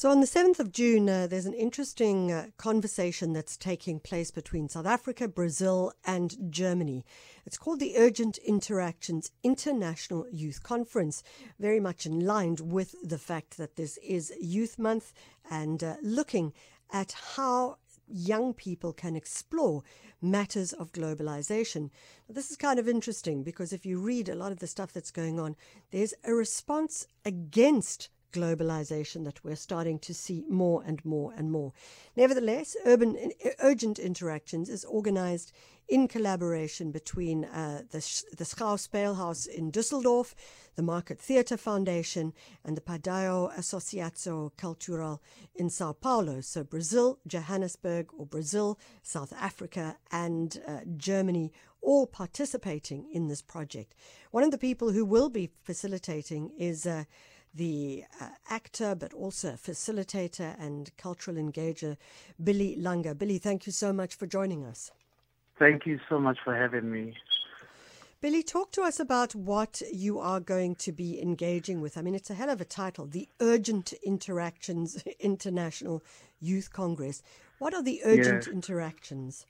So, on the 7th of June, uh, there's an interesting uh, conversation that's taking place between South Africa, Brazil, and Germany. It's called the Urgent Interactions International Youth Conference, very much in line with the fact that this is Youth Month and uh, looking at how young people can explore matters of globalization. This is kind of interesting because if you read a lot of the stuff that's going on, there's a response against globalization that we're starting to see more and more and more. Nevertheless, Urban Urgent Interactions is organized in collaboration between uh, the, the in Düsseldorf, the Market Theatre Foundation, and the Padaio Associação Cultural in Sao Paulo. So Brazil, Johannesburg, or Brazil, South Africa, and uh, Germany all participating in this project. One of the people who will be facilitating is uh, the uh, actor, but also facilitator and cultural engager, Billy Langa. Billy, thank you so much for joining us. Thank you so much for having me. Billy, talk to us about what you are going to be engaging with. I mean, it's a hell of a title the Urgent Interactions International Youth Congress. What are the urgent yes. interactions?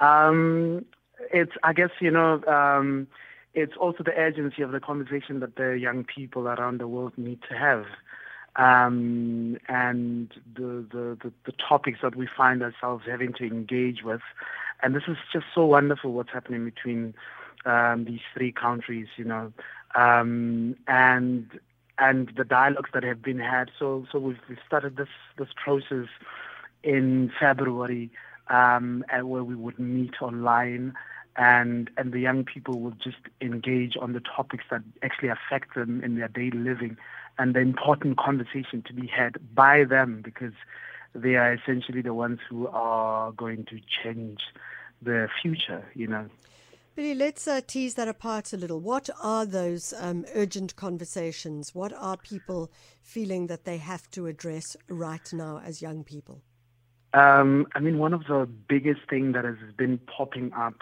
Um, it's, I guess, you know, um, it's also the urgency of the conversation that the young people around the world need to have. Um, and the, the, the, the, topics that we find ourselves having to engage with. And this is just so wonderful what's happening between um, these three countries, you know, um, and and the dialogues that have been had. So so we've, we've started this this process in February, um, where we would meet online and and the young people will just engage on the topics that actually affect them in their daily living and the important conversation to be had by them because they are essentially the ones who are going to change the future, you know. Billy, let's uh, tease that apart a little. What are those um, urgent conversations? What are people feeling that they have to address right now as young people? Um, I mean, one of the biggest things that has been popping up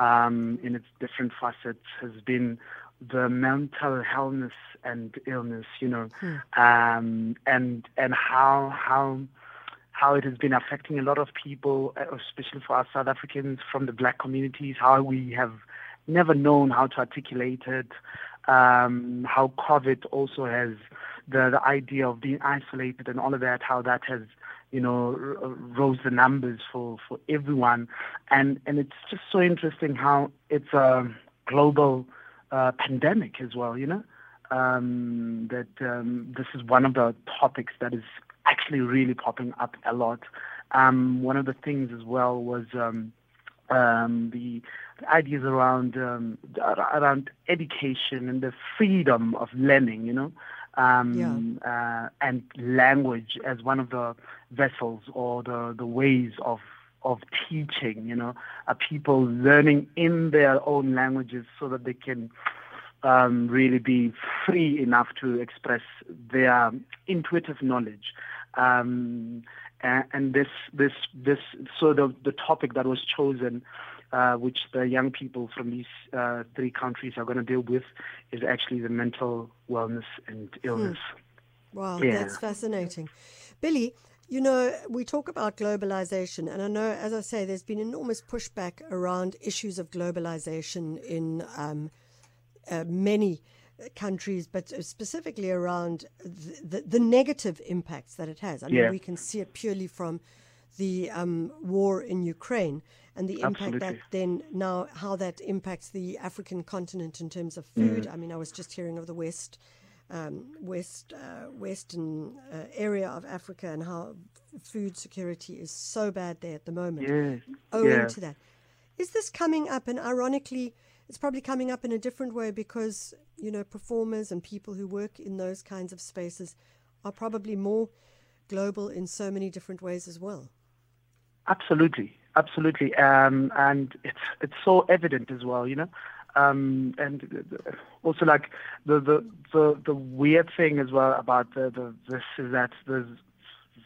um, in its different facets has been the mental illness and illness, you know, hmm. um, and and how how how it has been affecting a lot of people, uh, especially for us South Africans from the black communities, how we have never known how to articulate it, um, how COVID also has the, the idea of being isolated and all of that, how that has you know, rose the numbers for, for everyone. And, and it's just so interesting how it's a global uh, pandemic as well, you know, um, that um, this is one of the topics that is actually really popping up a lot. Um, one of the things as well was um, um, the, the, ideas around um, around education and the freedom of learning, you know, um, yeah. uh, and language as one of the vessels or the, the ways of of teaching. You know, are people learning in their own languages so that they can um, really be free enough to express their intuitive knowledge. Um, and, and this this this so the the topic that was chosen uh, which the young people from these uh, three countries are going to deal with, is actually the mental wellness and illness. Hmm. Wow, yeah. that's fascinating. Billy, you know, we talk about globalization, and I know, as I say, there's been enormous pushback around issues of globalization in um, uh, many countries, but specifically around the, the, the, negative impacts that it has. I mean, we can see it purely from the um, war in Ukraine and the impact Absolutely. that then now how that impacts the African continent in terms of food. Mm. I mean, I was just hearing of the West. Um, west uh, western uh, area of Africa and how food security is so bad there at the moment, yeah. owing yeah. to that. Is this coming up? And ironically, it's probably coming up in a different way because you know performers and people who work in those kinds of spaces are probably more global in so many different ways as well. Absolutely, absolutely, um, and it's it's so evident as well, you know. Um, and also like the, the the the weird thing as well about the, the this is that there's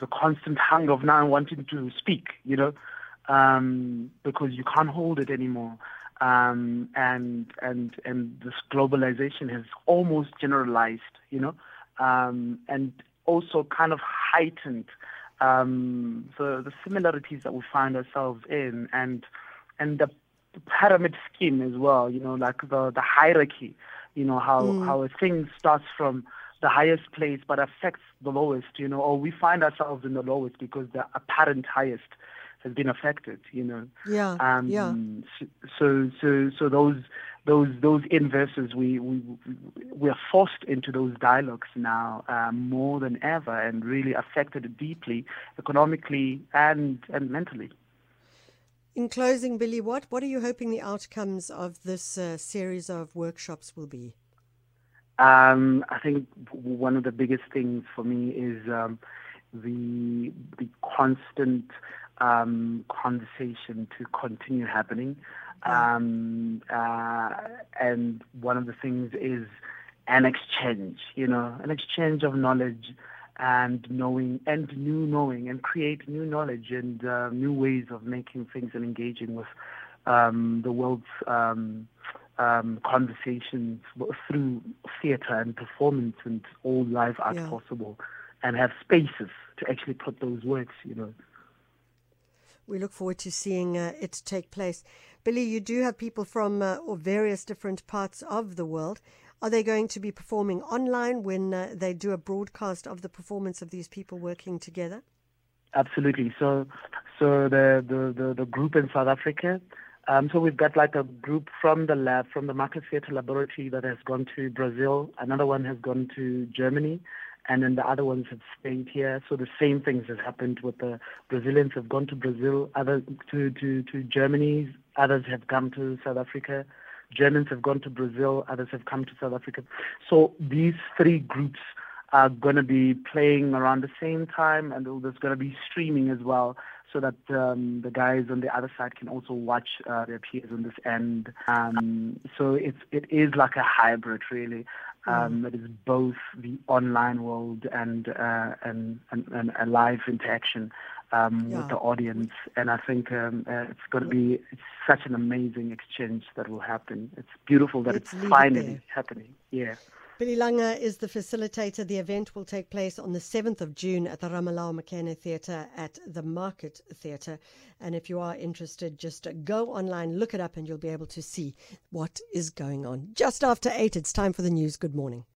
the constant hunger of now wanting to speak, you know, um, because you can't hold it anymore. Um, and and and this globalization has almost generalized, you know, um, and also kind of heightened um, the, the similarities that we find ourselves in and and the pyramid scheme as well, you know, like the, the hierarchy, you know, how, mm. how a thing starts from the highest place but affects the lowest, you know, or we find ourselves in the lowest because the apparent highest has been affected, you know. Yeah. Um, yeah. So, so, so those those those inverses we we we are forced into those dialogues now um, more than ever and really affected deeply economically and and mentally. In closing, Billy, what what are you hoping the outcomes of this uh, series of workshops will be? Um, I think one of the biggest things for me is um, the the constant um, conversation to continue happening. Um, uh, and one of the things is an exchange, you know, an exchange of knowledge and knowing and new knowing and create new knowledge and uh, new ways of making things and engaging with um, the world's um, um, conversations through theatre and performance and all live art yeah. possible and have spaces to actually put those works, you know. We look forward to seeing uh, it take place. Billy, you do have people from uh, various different parts of the world. Are they going to be performing online when uh, they do a broadcast of the performance of these people working together? Absolutely. So, so the the, the, the group in South Africa. Um, so we've got like a group from the lab, from the Market Theatre Laboratory that has gone to Brazil. Another one has gone to Germany and then the other ones have stayed here. So the same things have happened with the Brazilians have gone to Brazil, other to to to Germany, others have come to South Africa. Germans have gone to Brazil, others have come to South Africa. So these three groups are going to be playing around the same time, and there's going to be streaming as well, so that um, the guys on the other side can also watch uh, their peers on this end. Um, so it's it is like a hybrid, really. Um, mm. It is both the online world and uh, and, and, and a live interaction um, yeah. with the audience. And I think um, uh, it's going to be it's such an amazing exchange that will happen. It's beautiful that it's, it's finally happening. Yeah. Billy Langa is the facilitator. The event will take place on the 7th of June at the Ramolao Makhene Theatre at the Market Theatre. And if you are interested, just go online, look it up, and you'll be able to see what is going on. Just after 8, it's time for the news. Good morning.